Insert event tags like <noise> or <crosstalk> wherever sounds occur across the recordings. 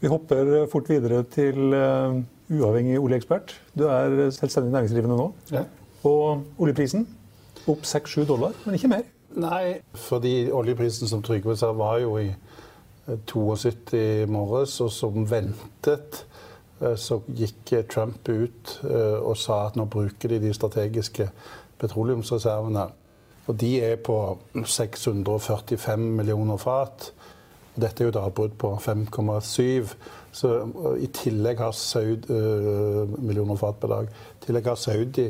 Vi hopper fort videre til uh, uavhengig oljeekspert. Du er selvstendig næringsdrivende nå. Ja. Og oljeprisen opp 6-7 dollar, men ikke mer. Nei, fordi oljeprisen som Trygve sa, var jo i eh, 72 i morges, og som ventet eh, så gikk eh, Trump ut eh, og sa at nå bruker de de strategiske petroleumsreservene. Og de er på 645 millioner fat. Dette er jo et avbrudd på 5,7. Så I tillegg har Saudi øh, millioner fat per dag. I tillegg har Saudi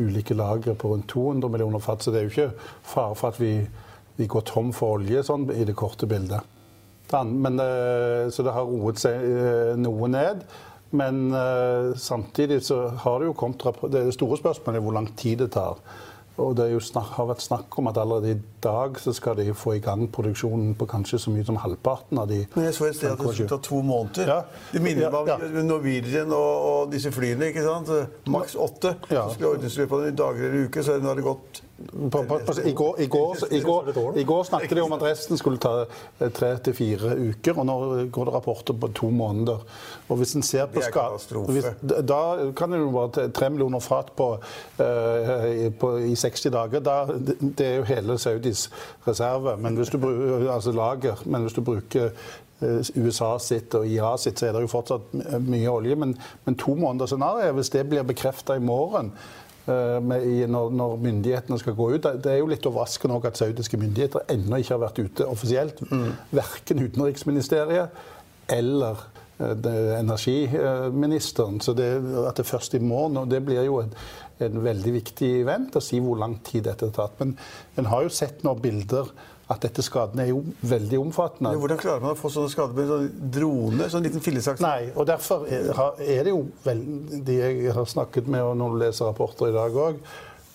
ulike lagre på rundt 200 millioner fat. Så det er jo ikke fare for at vi, vi går tom for olje sånn, i det korte bildet. Men, øh, så det har roet seg øh, noe ned. Men samtidig så har det jo kommet Det store spørsmålet er hvor lang tid det tar. Og det er jo snak, har vært snakk om at allerede i dag så skal de få i gang produksjonen på kanskje så mye som halvparten av de Men jeg så et sted at det skulle ta to måneder. Ja. Det minner meg Ja, om Norwegian og, og disse flyene. ikke sant? Maks åtte. Ja. Så skulle ordnes i løpet av dager eller uker, så nå har det gått på, på, på, i, går, i, går, i, går, I går snakket de om at resten skulle ta eh, tre til fire uker, og nå går det rapporter på to måneder. Og hvis en ser på Det ska- katastrofe. hvis, Da kan det jo bare tre millioner fat på, eh, i- på, i 60 dager. Da, det, er jo hele Saudis reserve, men hvis du altså lager. Men hvis du bruker eh, USA sitt og IA sitt, så er det jo fortsatt mye olje. Men, men to måneders scenario, hvis det blir bekrefta i morgen i, når, når myndighetene skal gå ut. Det, er jo litt overraskende at saudiske myndigheter ennå ikke har vært ute offisielt. Verken Utenriksministeriet eller eh, energiministeren. Så det, at det først i morgen, og det blir jo en, en veldig viktig event å si hvor lang tid dette har tatt. Men en har jo sett nå bilder at dette skadene er jo veldig omfattende. Men Hvordan klarer man å få sånne skader med sånn drone? Sånn liten fillesaks? Nei, og derfor er det jo de jeg har snakket med, og når du leser rapporter i dag òg,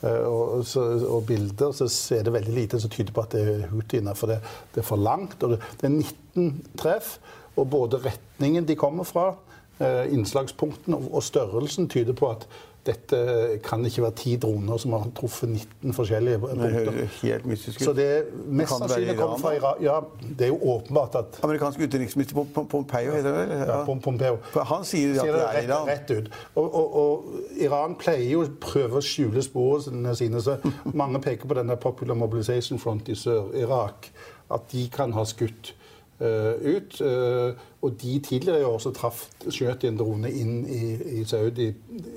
og, så- og bilder, så er det veldig lite som tyder på at det er houthiene. For det, det er for langt. og Det, er 19 treff, og både retningen de kommer fra, eh, innslagspunktene og, og størrelsen tyder på at dette kan ikke være ti droner som har truffet 19 forskjellige Det punkter. helt mystisk ut. Så det er mest sannsynlig kommer fra? Iran. Ja, det er jo åpenbart at Amerikansk utenriksminister Pom- Pom- Pompeo heter det ja, Pom- Pompeo. For Han sier Sier det er rett, Iran. rett ut. Og, og, og Iran pleier jo å prøve å skjule sporene sine. så <laughs> Mange peker på den der Popular Mobilization Front i Sør-Irak. At de kan ha skutt ut. eh, og de tidligere i år så traff, skjøt en drone inn i, i Saudi,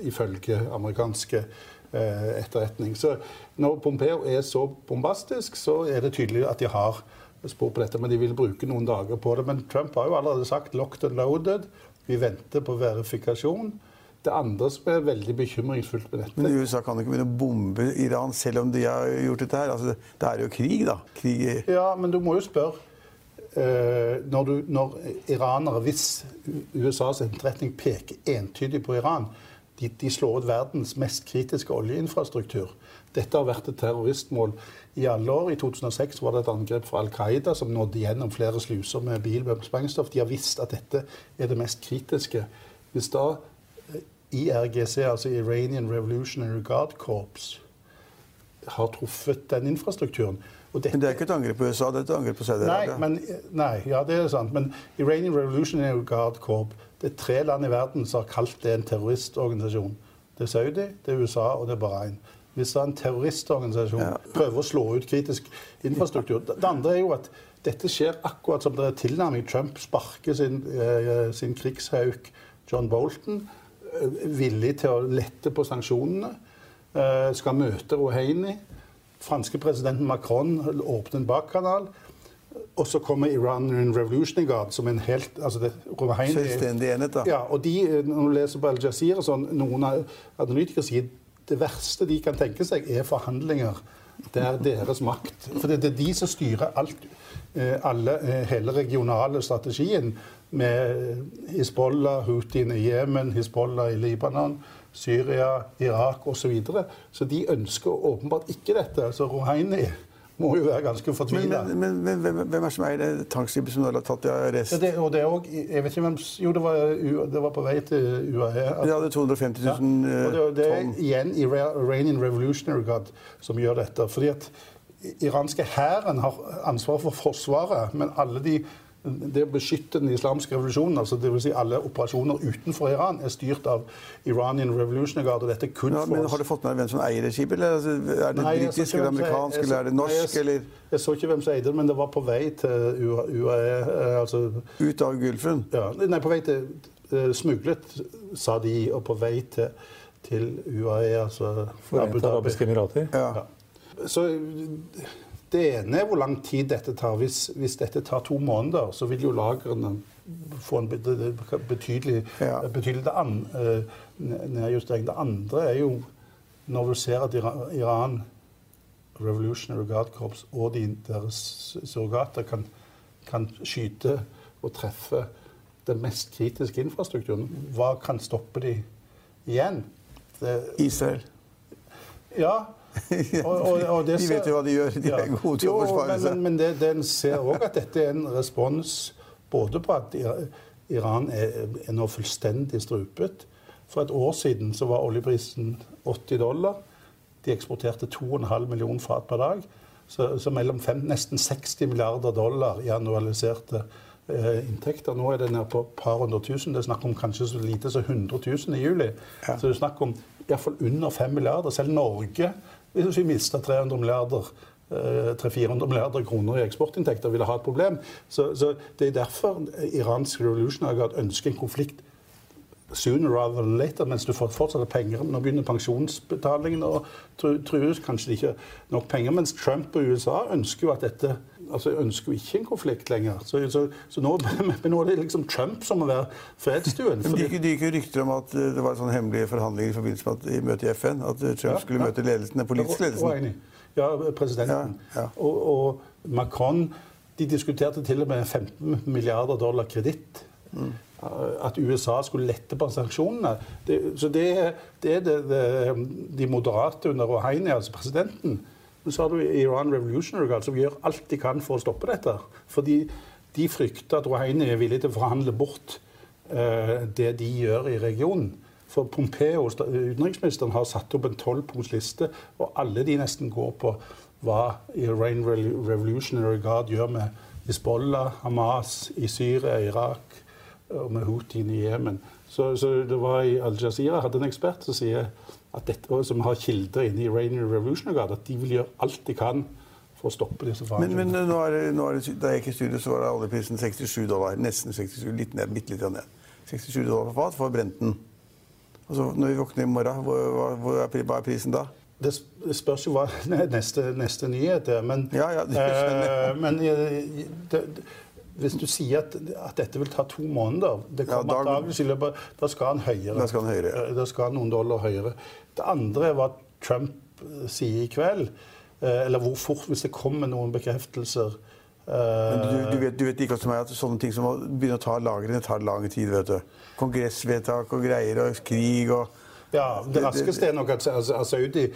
ifølge amerikanske eh, etterretning. Så når Pompeo er så bombastisk, så er det tydelig at de har spor på dette, men de vil bruke noen dager på det. Men Trump har jo allerede sagt 'locked and loaded'. Vi venter på verifikasjon. Det andre som er veldig bekymringsfullt med dette Men USA kan jo ikke begynne å bombe Iran selv om de har gjort dette her. Altså, det er jo krig, da. Krig Ja, men du må jo spørre eh, når, du, når iranere, hvis USAs etterretning peker entydig på Iran de, de slår ut verdens mest kritiske oljeinfrastruktur. Dette har vært et terroristmål i alle år. I 2006 var det et angrep fra Al Qaida som nådde gjennom flere sluser med bil sprengstoff. De har visst at dette er det mest kritiske. Hvis da eh, IRGC, altså Iranian Revolutionary Guard Corps, har truffet den infrastrukturen dette, Men det er ikke et angrep på USA, det er et angrep på Saudi-Arabia. men, nei, ja, det er sant. Men Iranian Revolutionary Guard Corp det er tre land i verden som har kalt det en terroristorganisasjon. Det er Saudi, det er USA og det er Bahrain. Hvis det er en terroristorganisasjon Ja. prøver å slå ut kritisk infrastruktur Det andre er jo at dette skjer akkurat som det er tilnærming. Trump sparker sin, eh, sin krigshauk John Bolton, eh, villig til å lette på sanksjonene. Eh, skal møte Rouhani. Franske presidenten Macron åpner en bakkanal. Og så kommer Iranian Revolution Guard som en helt altså det, Selvstendig enhet, da. Ja, og de, når du leser på Al Jazeera, sånn, noen analytikere sier det verste de kan tenke seg, er forhandlinger der deres makt For det er de som styrer alt, eh, alle, eh, hele regionale strategien med Hizbollah, Houthiene i Jemen, Hizbollah i Libanon, Syria, Irak osv. Så, videre. så de ønsker åpenbart ikke dette. Så Rouhani må jo være ganske Men, fortvila. men, men, men hvem, hvem er det som eier det tankskipet som nå har tatt i arrest? Ja, det, og det også, jeg vet ikke hvem Jo, det var, det var på vei til UAE. De hadde 250 000 Ja. Og det, det er igjen igjen Iranian Revolutionary Guard som gjør dette. Fordi at iranske hæren har ansvar for forsvaret, men alle de det å beskytte den islamske revolusjonen, altså dvs. Si alle operasjoner utenfor Iran, er styrt av Iranian Revolutionary Guard. og dette er kun Ja, for men oss. Har du fått med deg hvem som eier det skipet? Altså, er det Nei, britisk, eller amerikansk, eller er det Nei, norsk? jeg, Eller jeg så ikke hvem som eide det, men det var på vei til UAE. eh, Altså, ut av Gulfen? ja, nei, på vei til eh, Smuglet, sa de, og på vei til, til UAE, altså Forente arabiske emirater. Ja. Ja. Så det ene er hvor lang tid dette tar. Hvis, hvis dette tar to måneder, så vil jo lagrene få en betydelig, Ja. betydelig an, eh, nedjustering. Det andre er jo når du ser at Iran, Iran Revolutionary Guard Corps og de, deres surrogater kan, kan skyte og treffe den mest kritiske infrastrukturen, hva kan stoppe de igjen? Det, Israel. ja. <laughs> Og, og, og det De vet jo hva de gjør. De er gode til å forsvare seg. men, men det, den ser òg at dette er en respons både på at Iran er, er nå fullstendig strupet. For et år siden så var oljeprisen 80 dollar. De eksporterte 2,5 millioner fat per dag. Så, så mellom fem, nesten 60 milliarder dollar i annualiserte eh, inntekter. Nå er det nede på et par hundre tusen. Det er snakk om kanskje så lite som 100 000 i juli. Ja. Så det er snakk om iallfall under 5 milliarder. Selv Norge, hvis vi mista 300 milliarder eh, 300-400 milliarder kroner i eksportinntekter, ville ha et problem. Så, så Det er derfor iransk Revolutionary Guard ønsker en konflikt sooner rather than later, mens du fortsatt har penger. Nå begynner pensjonsbetalingen å tru- trues. Kanskje det ikke er nok penger. Mens Trump og USA ønsker jo at dette altså ønsker jo ikke en konflikt lenger. Så, så, så nå, <laughs> nå er det liksom Trump som må være fredsstuen. Det fordi- det gikk jo rykter om at eh, det var sånne hemmelige forhandlinger i forbindelse med at, i møtet i FN. At eh, Trump Ja, skulle ja. møte ledelsen, den politiske ledelsen. Ja, presidenten. Ja, ja. Og, og Macron de diskuterte til og med 15 milliarder dollar kreditt. Mm. At USA skulle lette på sanksjonene. Det, så det, det er det, det, de moderate under Rouhani, altså presidenten. Men så har du Iran Revolutionary Guard, som gjør alt de kan for å stoppe dette. Fordi de frykter at Rouhani er villig til å forhandle bort eh, det de gjør i regionen. For Pompeo, utenriksministeren, har satt opp en tolvpunktsliste, og alle de nesten går på hva Iran Revolutionary Guard gjør med Hizbollah, Hamas i Syria, Irak og med Houthien i Jemen. Så, så det var i Al Jazeera hadde en ekspert som sier dette, og som har kilder inne i Iranian Revolutionary Guard, at de vil gjøre alt de kan for å stoppe disse Men, forhandlingene. men eh, nå er, det- nå er det, da jeg gikk i studio, så var det oljeprisen 67 dollar. Nesten 67, litt ned, bitte litt ned. 67 dollar på fat for Brenten. Og så når vi våkner i morgen, hvor, hva, hvor er, hva er prisen da? Det spørs jo hva <laughs> neste, neste nyhet er. Men, Ja, ja, det eh, men eh, det, det, hvis du sier at, at dette vil ta to måneder det Ja, da- i løpet, Da skal han høyere. Da skal han høyere. Eh, Da skal han noen dollar høyere. Det andre er hva Trump eh, sier i kveld. eh, Eller hvor fort, hvis det kommer noen bekreftelser. Men du, du, vet, du vet ikke som er at sånne ting som å begynne å ta lagrene tar lang tid. vet du. Kongressvedtak og greier og krig og Ja, Det raskeste er nok at altså, Saudi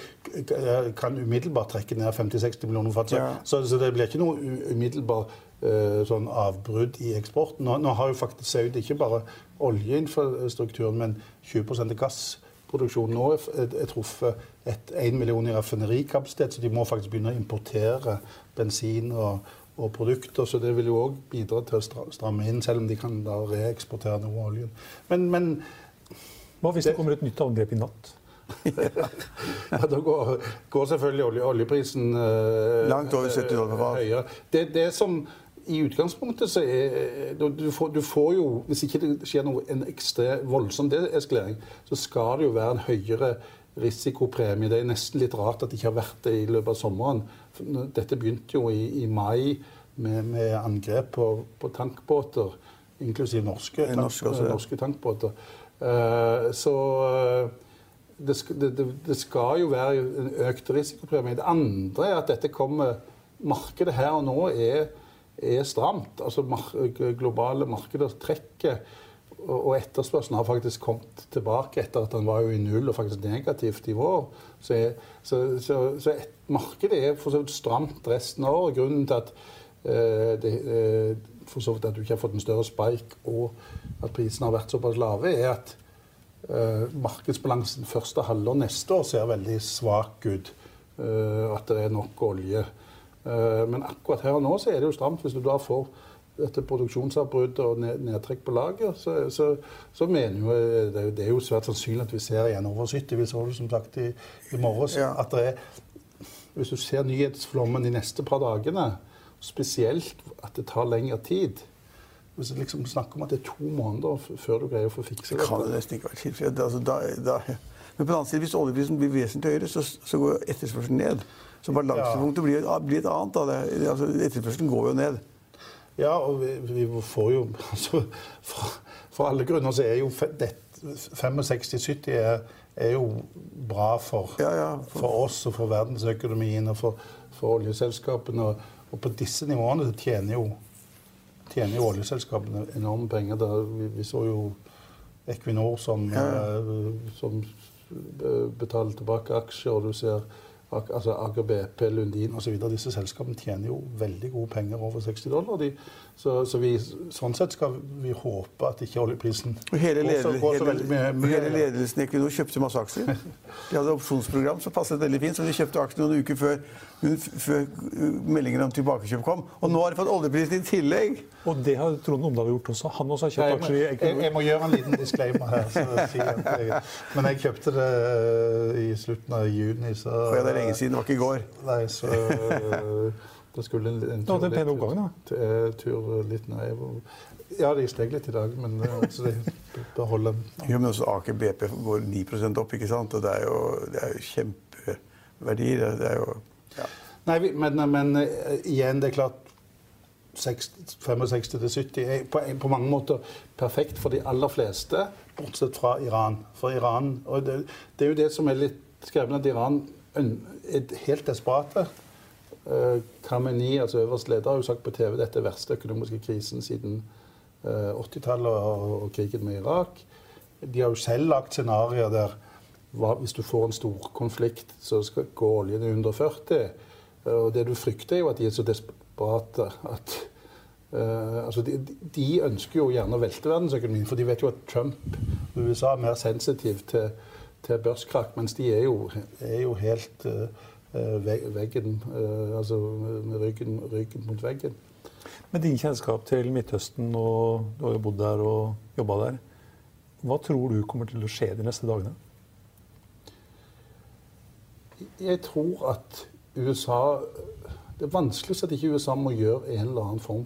kan umiddelbart trekke ned 50-60 millioner fat. Så, Ja. så, så det blir ikke noe umiddelbar eh, sånn avbrudd i eksporten. Nå, nå har jo faktisk Saudi ikke bare oljeinfrastrukturen, men 20 av gassproduksjonen nå er, truffet et 1 million i raffinerikapasitet, så de må faktisk begynne å importere bensin og, og produkter. Så det vil jo òg bidra til å stramme inn, selv om de kan da reeksportere noe av oljen. Men, men Hva hvis det Det- kommer et nytt angrep i natt? <laughs> Ja, da går, går selvfølgelig olje, oljeprisen eh, Langt over 70 dollar per fat. høyere. Det, det som i utgangspunktet så er du får, du får, jo Hvis ikke det skjer noe, en ekstra voldsom deeskalering, så skal det jo være en høyere risikopremie. Det er nesten litt rart at det ikke har vært det i løpet av sommeren. Dette begynte jo i, i mai med, med, angrep på, på tankbåter, inklusiv norske, tank, norske, også, ja. norske tankbåter. Uh, så uh, det, det, det, skal jo være en økt risikopremie. Det andre er at dette kommer Markedet her og nå er, er stramt. Altså globale markeder trekker og etterspørselen har faktisk kommet tilbake etter at den var jo i null og faktisk negativt i vår. Så, så, så, så et, markedet er for så vidt stramt resten av året. Grunnen til at, eh, det, uh, for så vidt at du ikke har fått en større spike og at prisene har vært såpass lave, er at uh, markedsbalansen første halvår neste år ser veldig svak ut. at det er nok olje. men akkurat her og nå så er det jo stramt. Hvis du da får dette produksjonsavbruddet og nedtrekk på lager, så, så, så mener jo det, det, er jo svært sannsynlig at vi ser igjen over 70. Vi så det som sagt i, i morges. Ja. at det er Hvis du ser nyhetsflommen de neste par dagene, spesielt at det tar lengre tid Hvis du liksom snakker om at det er to måneder før du greier å få fiksa det Det kan det nesten ikke være tilfellet. Altså, da, da, men på den annen side, hvis oljeprisen blir vesentlig høyere, så, så går etterspørselen ned. Så balansepunktet blir, blir, et annet. Da. Altså, etterspørselen går jo ned. Ja, og vi, vi får jo <laughs> altså, for, for, alle grunner så er jo 65-70 er, er, jo bra for, ja, ja, for, for, oss og for verdensøkonomien og for, oljeselskapene. Og, og, på disse nivåene tjener jo, tjener jo oljeselskapene enorme penger. Der, vi, vi, så jo Equinor som, ja. uh, som betaler tilbake aksjer, og du ser altså Aker BP, Lundin osv. Disse selskapene tjener jo veldig gode penger over 60 dollar. De, så, så vi, sånn sett skal vi håpe at ikke oljeprisen hele går, så, går så veldig mye. mye hele ledelsen i Equinor kjøpte masse aksjer. <laughs> De hadde opsjonsprogram som passet veldig fint, så de kjøpte aksjer noen uker før, før meldingen om tilbakekjøp kom. Og nå har de fått oljeprisen i tillegg. Og det har Trond Omdal gjort også. Han også har kjøpt aksjer i Equinor. Jeg, jeg, må gjøre en liten disclaimer her. Jeg, men jeg kjøpte det eh, i slutten av juni, så ja, Det er lenge siden, det var ikke i går. Nei, så det skulle en, en tur, en pen oppgang, da. Eh, tur litt ned. Ja, de steg litt i dag, men altså, de beholder <laughs> Jo, men også Aker BP går 9 opp, ikke sant? Og det er jo, det er jo kjempeverdier. Det er jo ja. Nei, men, men igjen, det er klart 65-70 er på, på, mange måter perfekt for de aller fleste, bortsett fra Iran. For Iran, og det, det er jo det som er litt skremmende, at Iran er helt desperate. Khamenei, altså øverste leder, har jo sagt på TV dette er verste økonomiske krisen siden uh, eh, 80-tallet og, krigen med Irak. De har jo selv lagt scenarioer der hvis du får en stor konflikt, så skal gå oljen i 140. Uh, og det du frykter, er jo at de er så desperate at uh, altså de, de, ønsker jo gjerne å velte verdensøkonomien, for de vet jo at Trump og USA er mer sensitiv til, til børskrakk, mens de er jo, er jo helt uh, veggen uh, Altså med ryggen, ryggen, mot veggen. Med din kjennskap til Midtøsten, og du har jo bodd der og jobba der, hva tror du kommer til å skje de neste dagene? Jeg tror at USA Det er vanskelig at ikke USA må gjøre en eller annen form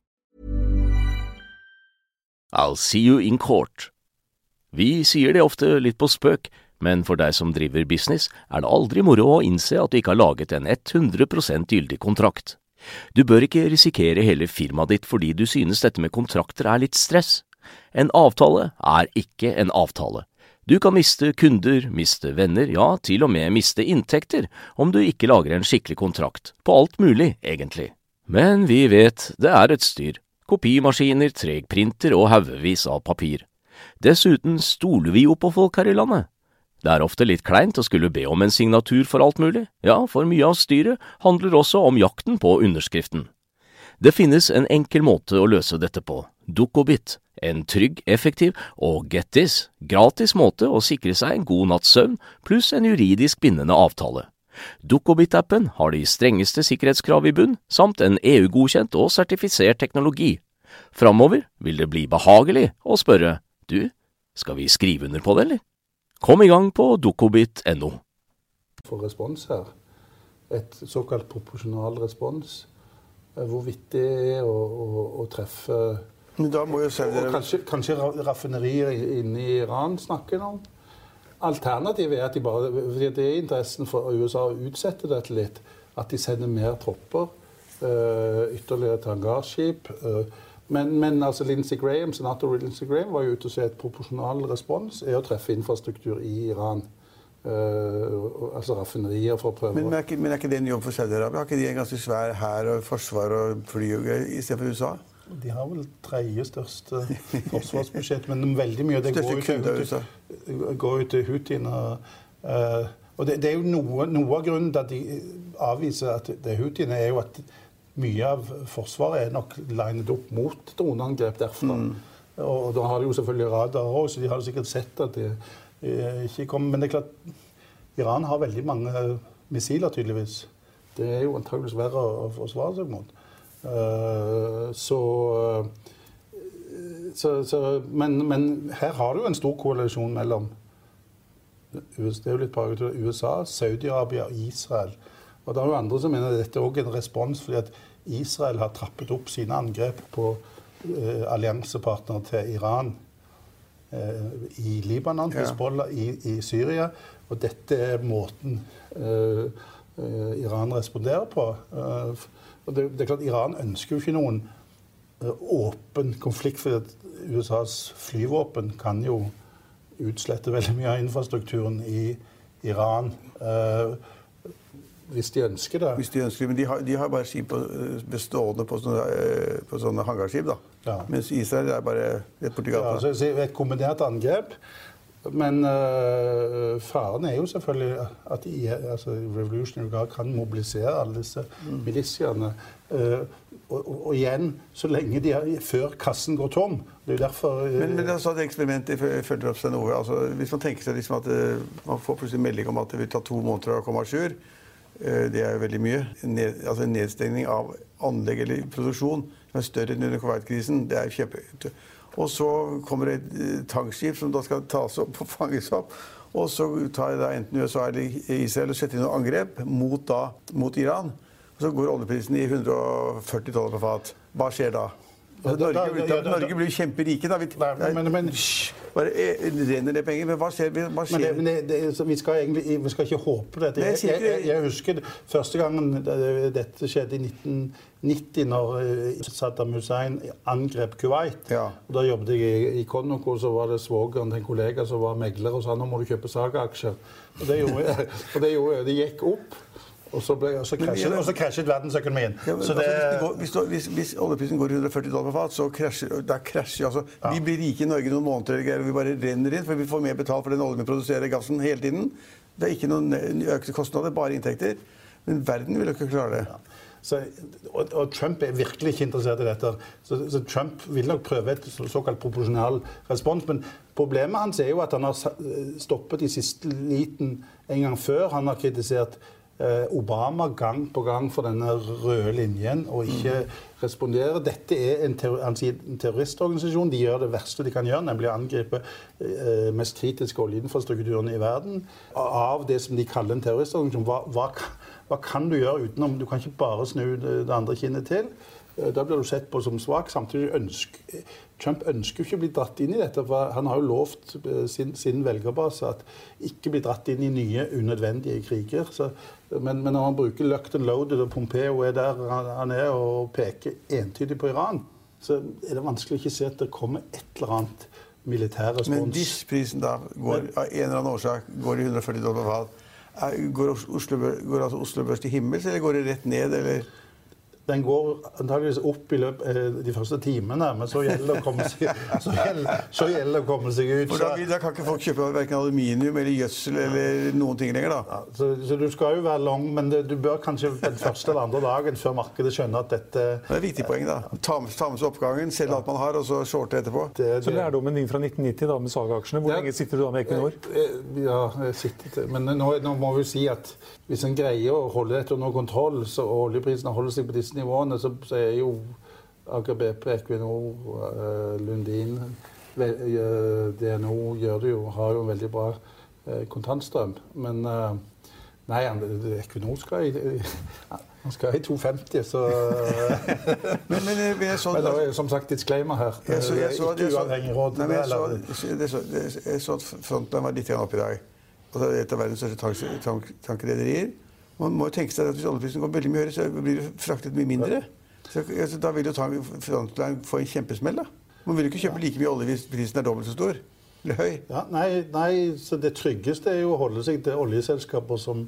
I'll see you in court. Vi sier det ofte litt på spøk, men for deg som driver business, er det aldri moro å innse at du ikke har laget en 100% gyldig kontrakt. Du bør ikke risikere hele firmaet ditt fordi du synes dette med kontrakter er litt stress. En avtale er ikke en avtale. Du kan miste kunder, miste venner, ja, til og med miste inntekter om du ikke lager en skikkelig kontrakt, på alt mulig, egentlig. Men vi vet det er et styr, kopimaskiner, tregprinter og haugevis av papir. Dessuten stoler vi jo på folk her i landet. Det er ofte litt kleint å skulle be om en signatur for alt mulig, ja, for mye av styret handler også om jakten på underskriften. Det finnes en enkel måte å løse dette på, Dukkobit, en trygg, effektiv og get this, gratis måte å sikre seg en god natts søvn pluss en juridisk bindende avtale. Dukkobit-appen har de strengeste sikkerhetskrav i bunn, samt en EU-godkjent og sertifisert teknologi. Framover vil det bli behagelig å spørre du, skal vi skrive under på det, eller? Kom i gang på dukkobit.no. For respons her, et såkalt proporsjonal respons, eh, hvorvidt det er å, å, å treffe Da må jo selv kanskje, kanskje raffinerier inne i Iran snakker om. Alternativet er at de bare fordi Det er interessen for USA å utsette dette litt. At de sender mer tropper. Uh, ytterligere et hangarskip. Uh, men, men altså Lindsey Graham, senator Lindsey Graham var jo ute og sa at proporsjonal respons er å treffe infrastruktur i Iran. Uh, altså raffinerier for å prøve men, men, er ikke, men er ikke det en jobb for Saudi-Arabia? Har ikke de en ganske svær hær og forsvar og fly istedenfor USA? De har vel tredje største forsvarsbudsjett, men veldig mye av det går ut, går til Houthiene. Uh, og det, det, er jo noe, noe, av grunnen til at de avviser at det er Houthiene, er jo at mye av Forsvaret er nok linet opp mot droneangrep derfra. Mm. Og, da har de jo selvfølgelig radar òg, så de har sikkert sett at de, de ikke kommer. Men det er klart, Iran har veldig mange missiler, tydeligvis. Det er jo antakeligvis verre å forsvare seg mot. Uh, så, så, så men, men, her har du en stor koalisjon mellom det er jo litt USA, Saudi-Arabia og Israel. Og det er jo andre som mener at dette er også en respons fordi at Israel har trappet opp sine angrep på eh, alliansepartnere til Iran. Eh, I Libanon, Hizbollah, i, i, Syria. Og dette er måten eh, eh Iran responderer på. Eh, og det, det, er klart Iran ønsker jo ikke noen eh, åpen konflikt, for USAs flyvåpen kan jo utslette veldig mye av infrastrukturen i Iran. Uh, hvis de ønsker det. Hvis de ønsker Men de har, de har bare skip på, eh, bestående på sånne, eh, på sånne hangarskip. da. Ja. Mens Israel er bare et borti gata. Ja, altså, et kombinert angrep. Men uh, faren er jo selvfølgelig at I, altså, Revolutionary Guard kan mobilisere alle disse mm. militiaene. Og, og, og, igjen, så lenge de er før kassen går tom. Det er jo derfor uh, Men, men det altså et eksperiment jeg følger opp seg noe. Altså, hvis man tenker seg liksom at man får plutselig melding om at det vil ta to måneder å komme à jour Eh, det er jo veldig mye. Ned, altså nedstengning av anlegg eller produksjon som er større enn under Kuwait-krisen. Det er kjempehøyt. Og så kommer det et eh, tankskip som da skal tas opp og <laughs> fanges opp. Og så tar da enten USA eller Israel og setter inn noen angrep mot, da, mot Iran. Og så går oljeprisen i 140 dollar på fat. Hva skjer da? Norge, blir jo kjemperike. da. Vi, nei, men, men, bare eh, renner det penger. Men hva skjer? Hva skjer? Men, det, det, det, vi, skal egentlig, vi skal ikke håpe dette. Jeg, jeg, jeg, jeg husker første gangen dette skjedde i 1990, når eh, Saddam Hussein angrep Kuwait. Ja. Og Da jobbet jeg i, i og så var det svogeren til en kollega som var megler og sa nå må du kjøpe Saga-aksjer. Og det gjorde, <laughs> og det, gjorde, det gikk opp. Og så, ble, og så, krasjet, og så krasjet verdensøkonomien. Ja, altså, hvis, går, hvis, hvis, oljeprisen går 140 dollar per fat, så krasjer, da krasjer altså, ja. Vi blir rike i Norge noen måneder, og vi bare renner inn, for vi får mer betalt for den oljen vi produserer gassen hele tiden. Det er ikke noen økte kostnader, bare inntekter. Men verden vil jo ikke klare det. Ja. Så, og, og, Trump er virkelig ikke interessert i dette. Så, så, Trump vil nok prøve et såkalt proporsjonal respons. Men problemet hans er jo at han har stoppet i siste liten en gang før. Han har kritisert Obama gang på gang for denne røde linjen og ikke respondere. Dette er en, terror, en, terroristorganisasjon. De gjør det verste de kan gjøre, nemlig å angripe eh, mest kritiske oljeinfrastrukturen i verden. Av det som de kaller en terroristorganisasjon. Hva, hva, hva, kan du gjøre utenom Du kan ikke bare snu det andre kinnet til. Eh, da blir du sett på som svak. Samtidig ønsker Trump ønsker ikke å bli dratt inn i dette. for Han har jo lovt eh, sin, sin velgerbase at ikke bli dratt inn i nye unødvendige kriger. Så, men, men, når han bruker locked and loaded, og Pompeo er der han er og peker entydig på Iran, så er det vanskelig å ikke se at det kommer et eller annet militær respons. Men hvis prisen da går av en eller annen årsak går i 140 dollar fat, går Oslo, går altså Oslo Børs til himmels, eller går det rett ned? eller... den går antageligvis opp i løpet eh, de første timene, men så gjelder det å komme seg, <laughs> så gjelder, så gjelder det å komme seg ut. For da, da, kan ikke folk kjøpe verken aluminium eller gjødsel eller noen ting lenger, da. Ja, så, så, du skal jo være lang, men det, du bør kanskje den første eller andre dagen før markedet skjønner at dette Det er et viktig poeng, da. Ta med, ta med seg oppgangen, selge alt man har, og så shorte etterpå. Det, det. Så lærdommen din fra 1990 da, med Saga-aksjene, hvor lenge sitter du da med Equinor? Ja, jeg sitter til. Men nå, nå må vi jo si at hvis en greier å holde dette under kontroll, så oljeprisene holder seg på disse nivåene, så, så er jo Aker BP, Equinor, uh, Lundin, uh, DNO gjør det jo, har jo en veldig bra uh, kontantstrøm. Men nei, Equinor skal i <laughs> han skal i 250, så <laughs> men, men, jeg så, <laughs> men det er jo som sagt disclaimer her. Det er ikke uavhengig råd. Jeg, så, jeg så at frontline var litt opp i dag. Og det er et av verdens største tankrederier. Man må jo tenke seg at Hvis oljeprisen går veldig mye høyere, så blir det fraktet mye mindre. Så, altså, da vil jo Frontline få en kjempesmell. da. Man vil jo ikke kjøpe like mye olje hvis prisen er dobbelt så stor. Eller høy. Ja, nei, nei, så det tryggeste er jo å holde seg til oljeselskaper som,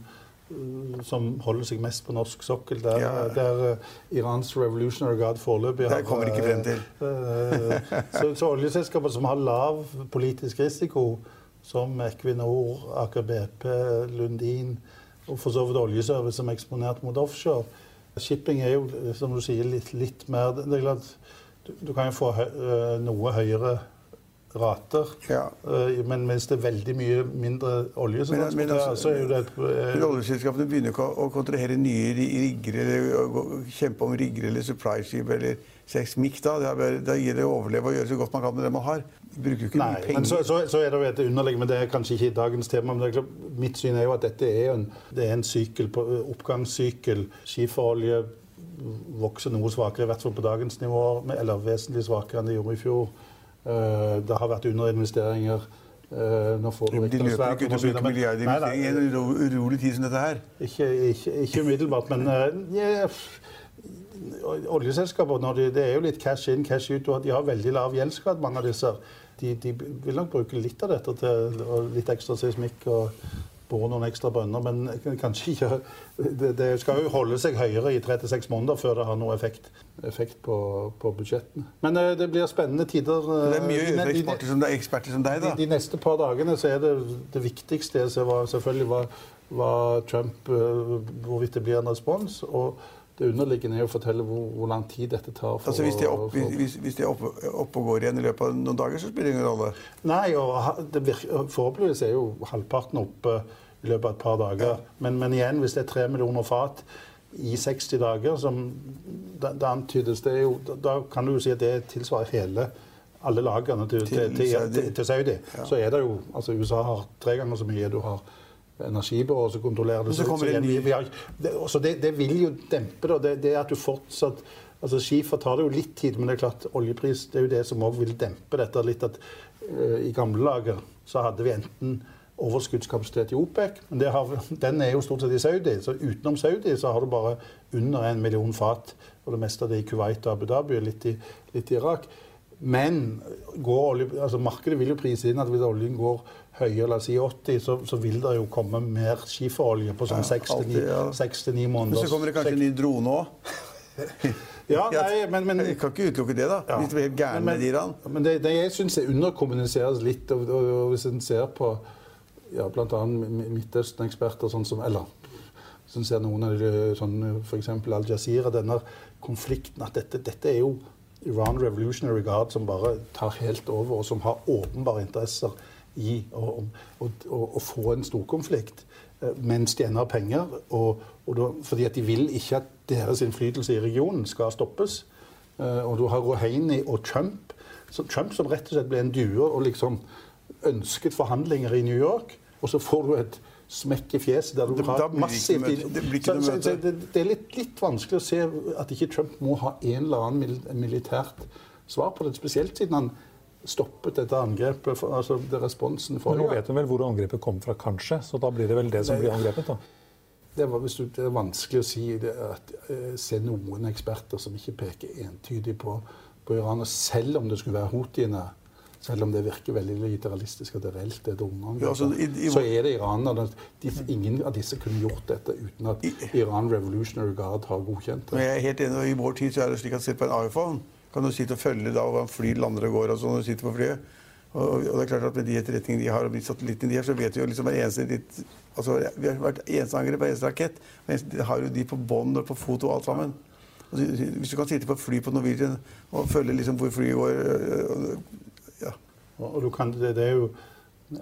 som holder seg mest på norsk sokkel. Der, ja. der uh, Irans Revolutionary Guard foreløpig har Der kommer ikke frem til. Uh, så, så oljeselskaper som har lav politisk risiko, som Equinor, Aker BP, Lundin og for så vidt oljeservice som er eksponert mot offshore. Shipping er jo, som du sier, litt, litt mer det er klart, du, du kan jo få høy, eh, noe høyere rater. Ja. Uh, men mens det er veldig mye mindre olje som men, altså, så er jo det et, uh, Men oljeselskapene begynner ikke å, å kontrahere nye rigger eller å, kjempe om rigger eller supply-skip eller seismikk. Da. da gir det å overleve og gjøre så godt man kan med det man har. Bruker ikke Nei, mye penger. Men så, så, så, er det jo et underliggende, men det er kanskje ikke dagens tema. men klart, Mitt syn er jo at dette er en, det er en sykel, oppgangssykkel. Skiferolje vokser noe svakere, i hvert fall på dagens nivå, eller vesentlig svakere enn det gjorde i fjor. Eh, det har vært underinvesteringer. Uh, nå får de løper ikke ut og bruker milliarder i en urolig tid som dette her. Ikke, ikke, ikke umiddelbart, men yeah, oljeselskaper de, det er jo litt cash in, cash ut. og De har veldig lav gjeldsgrad, mange av disse. De, de, vil nok bruke litt av dette til litt ekstra seismikk og bore noen ekstra brønner, men kanskje ikke det, det, skal jo holde seg høyere i tre til seks måneder før det har noe effekt, effekt på, på, budsjettene. Men eh, det blir spennende tider. Det er mye de, eksperter, som, eksperter som deg, da. De, de, neste par dagene så er det det viktigste var selvfølgelig var, var Trump eh, hvorvidt det blir en respons. og det underliggende er å fortelle hvor, hvor, lang tid dette tar. For, altså Hvis de opp, hvis, hvis de er oppe, opp og går igjen i løpet av noen dager, så spiller det ingen rolle? Nei, og det virker, forhåpentligvis er jo halvparten oppe i løpet av et par dager. Ja. Men, men, igjen, hvis det er tre millioner fat i 60 dager, som det, det antydes, det jo, da kan du jo si at det tilsvarer hele alle lagene til, til, til, til Saudi. Ja. Så er det jo Altså, USA har tre ganger så mye du har energibyrå som kontrollerer det. Så, så, det, har, det, så det, det, vil jo dempe det. Det, det at du fortsatt altså Skifer tar det jo litt tid, men det er klart oljepris det er jo det som òg vil dempe dette litt. at uh, I gamle dager så hadde vi enten overskuddskapasitet i OPEC, men har, den er jo stort sett i Saudi. Så utenom Saudi så har du bare under en million fat. Og det meste av det i Kuwait og Abu Dhabi og litt litt i Irak. Men olje, altså markedet vil jo prise inn at hvis oljen går høyere, la oss si 80, så, så vil det jo komme mer skiferolje på sånn 6-9 ja, ja. måneder. Men så kommer det kanskje en ny drone òg? <laughs> ja, nei, <laughs> men, men, Jeg kan ikke utelukke det, da. Ja. Hvis du er helt gæren med Iran. Men det, det jeg syns underkommuniseres litt. Og, og, og, hvis en ser på ja, bl.a. Midtøsten-eksperter, sånn som Eller som ser noen av de, sånn, f.eks. Al Jazeera, denne konflikten at dette, dette er jo Iran Revolutionary Guard som bare tar helt over, og som har åpenbare interesser i å, å, å, å få en storkonflikt konflikt mens de har penger. Og, og da, fordi at de vil ikke at deres innflytelse i regionen skal stoppes. Eh, og du har Rouhani og Trump, så Trump som rett og slett ble en due og liksom ønsket forhandlinger i New York. Og så får du et smekk i fjeset der du det, har massivt det, så, så, så, det, det, er litt, litt, vanskelig å se at ikke Trump må ha en eller annen militært svar på det. Spesielt siden han stoppet dette angrepet, for, altså det responsen forrige Nå vet hun vel hvor angrepet kom fra, kanskje? Så da blir det vel det som blir angrepet? da? Det, var, det er vanskelig å si det, at, uh, se noen eksperter som ikke peker entydig på, på Iran. Og selv om det skulle være houthiene selv om det virker veldig lite realistisk at det reelt er droner. Ja, altså, så er det Iran. De, ingen av disse kunne gjort dette uten at Iran Revolutionary Guard har godkjent det. Men Jeg er helt enig, og I vår tid så er det slik at se på en iPhone kan du sitte og følge da hvordan fly lander og går og sånn når du sitter på flyet. Og, og, det er klart at Med de etterretningene de har, og de satellittene de har, så vet vi jo liksom hver eneste ditt, altså, Vi har vært eneste angrep på eneste rakett. Men de har jo de på bånd og på foto og alt sammen. Og, hvis du kan sitte på et fly på Norwegian og følge liksom hvor flyet går og du kan, det, det, er jo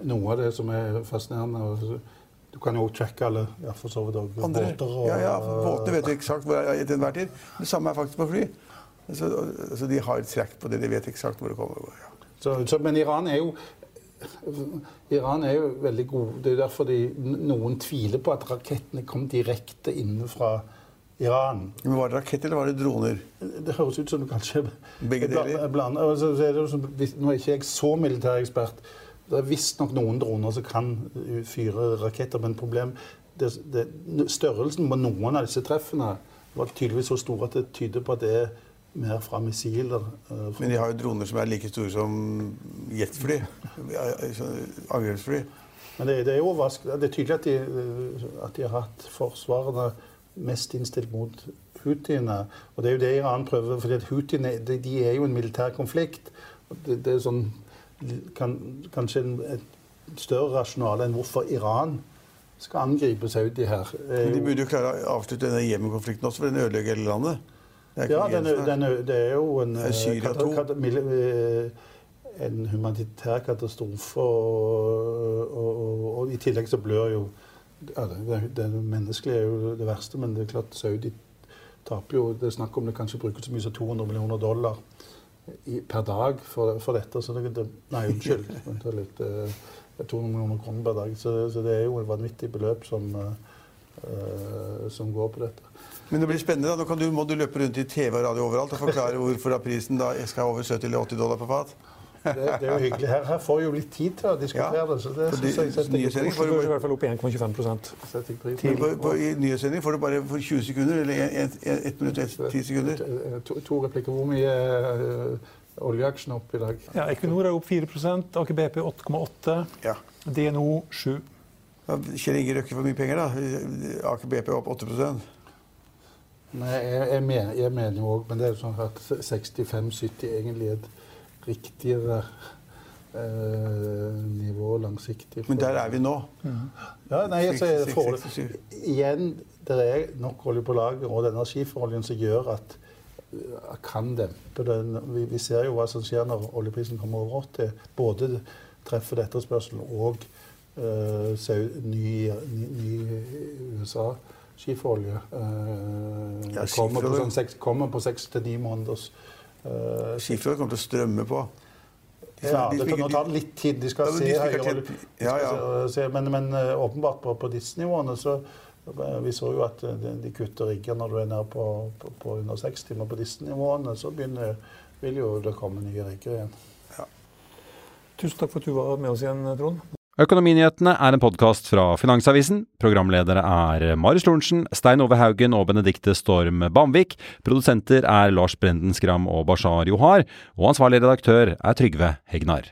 noe av det som er fascinerende. Du kan jo tracke alle, ja, for så vidt òg båter. Og, ja, ja, båtene vet du eksakt hvor er til enhver tid. Det samme er faktisk på fly. Så, altså, de har trekk på det. De vet eksakt hvor det kommer. Ja. Så, så, men Iran er jo Iran er jo veldig god. Det er derfor de, noen tviler på at rakettene kom direkte innenfra Iran. Men Var det rakett eller var det droner? Det høres ut som du kanskje Begge deler? Bland, altså, nå er ikke jeg så militærekspert. Det er visstnok noen droner som kan fyre raketter, men problem, det, det, størrelsen på noen av disse treffene var tydeligvis så stor at det tyder på at det er mer fra missiler. Uh, men de har jo droner som er like store som jetfly. Angrepsfly. Men det, det, er. Det er tydelig at de, at de har hatt forsvarene mest innstilt mot houthiene. Og det er jo det Iran prøver, for houthiene de, de, er jo en militær konflikt. Det, det er sånn, kan, kanskje en, et større rasjonale enn hvorfor Iran skal angripe Saudi her. Men de burde jo klare å avslutte denne Jemen-konflikten også, for den ødelegger hele landet. Ja, den, den, det er jo en, 2. Eh, en humanitær katastrofe. Og, og, og, og, i tillegg så blør jo ja, det, det, menneskelige er jo det verste, men det er klart Saudi taper jo Det er snakk om det kanskje bruker så mye som 200 millioner dollar i, per dag for, for, dette. Så det, nei, unnskyld. <laughs> Litt. Det er 200 millioner kroner per dag. Så, så det er jo et vanvittig beløp som, uh, som går på dette. Men det blir spennende. da. Nå du, må du løpe rundt i TV og radio overalt og forklare hvorfor prisen da skal over 70 eller 80 dollar på fat. Det, det, er jo hyggelig. Her, her får jo litt tid til å diskutere ja. det. så det synes jeg setter Nyhetssending får du i hvert fall opp 1,25 I nyhetssending får du bare for 20 sekunder, eller 1 minutt og 10 sekunder. To, to replikker. Hvor mye er uh, oljeaksjen opp i dag? Ja, Equinor er opp 4% Aker BP 8,8 ja. DNO 7 ja, Kjell Inge Røkke for mye penger, da. Aker BP opp 8 Nei, jeg, jeg, mener, jeg mener jo òg, men det er jo sånn at 65-70 egentlig er et riktigere eh, nivå langsiktig. Men der er vi nå? Mm. Ja, nei, altså, for, igjen, det er nok olje på lager og den energiforoljen som gjør at uh, kan dempe den. Vi, vi, ser jo hva som skjer når oljeprisen kommer over 80. Både treffer det etterspørselen og uh, ny, ny, ny USA-skiferolje. Uh, ja, kommer på seks til ni måneders Uh, Skiferolje kommer til å strømme på. Ja, det, nå tar det litt tid. De skal se høyere ja, ja. Men, men uh, åpenbart på, på disse nivåene så uh, Vi så jo at de, de kutter rigger når du er nede på, på, på, under 60, timer. på disse nivåene så begynner, vil jo det komme nye rigger igjen. Ja. Tusen takk for at du var med oss igjen, Trond. Økonominyhetene er en podkast fra Finansavisen. Programledere er Marius Lorentzen, Stein Ove Haugen og Benedikte Storm Bamvik. Produsenter er Lars Brenden Skram og Bashar Johar. Og ansvarlig redaktør er Trygve Hegnar.